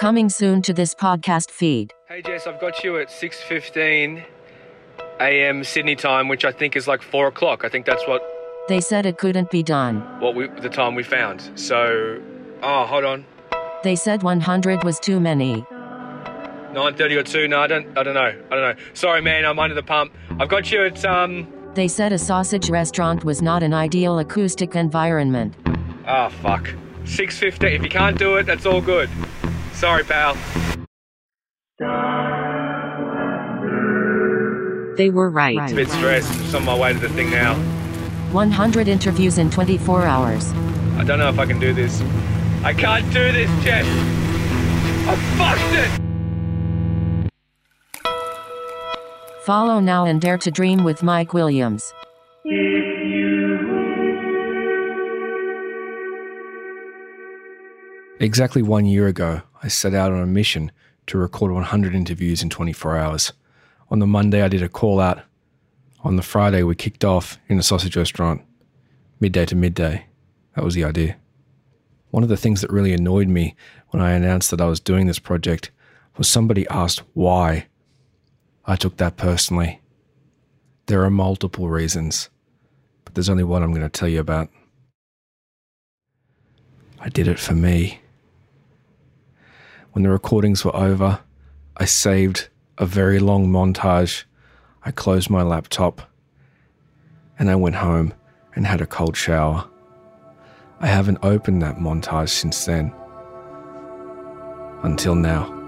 Coming soon to this podcast feed. Hey Jess, I've got you at 6:15 a.m. Sydney time, which I think is like four o'clock. I think that's what They said it couldn't be done. what we the time we found. So, oh, hold on, They said 100 was too many. 9:30 or two? No, I don't. I don't know. I don't know. Sorry, man. I'm under the pump. I've got you at um. They said a sausage restaurant was not an ideal acoustic environment. Ah, fuck. 6:15. If you can't do it, that's all good. Sorry, pal. They were right. A bit stressed. I'm just on my way to the thing now. 100 interviews in 24 hours. I don't know if I can do this. I can't do this, Jess. I fucked it. Follow now and dare to dream with Mike Williams. Exactly one year ago, I set out on a mission to record 100 interviews in 24 hours. On the Monday, I did a call out. On the Friday, we kicked off in a sausage restaurant, midday to midday. That was the idea. One of the things that really annoyed me when I announced that I was doing this project was somebody asked why. I took that personally. There are multiple reasons, but there's only one I'm going to tell you about. I did it for me. When the recordings were over, I saved a very long montage. I closed my laptop and I went home and had a cold shower. I haven't opened that montage since then. Until now.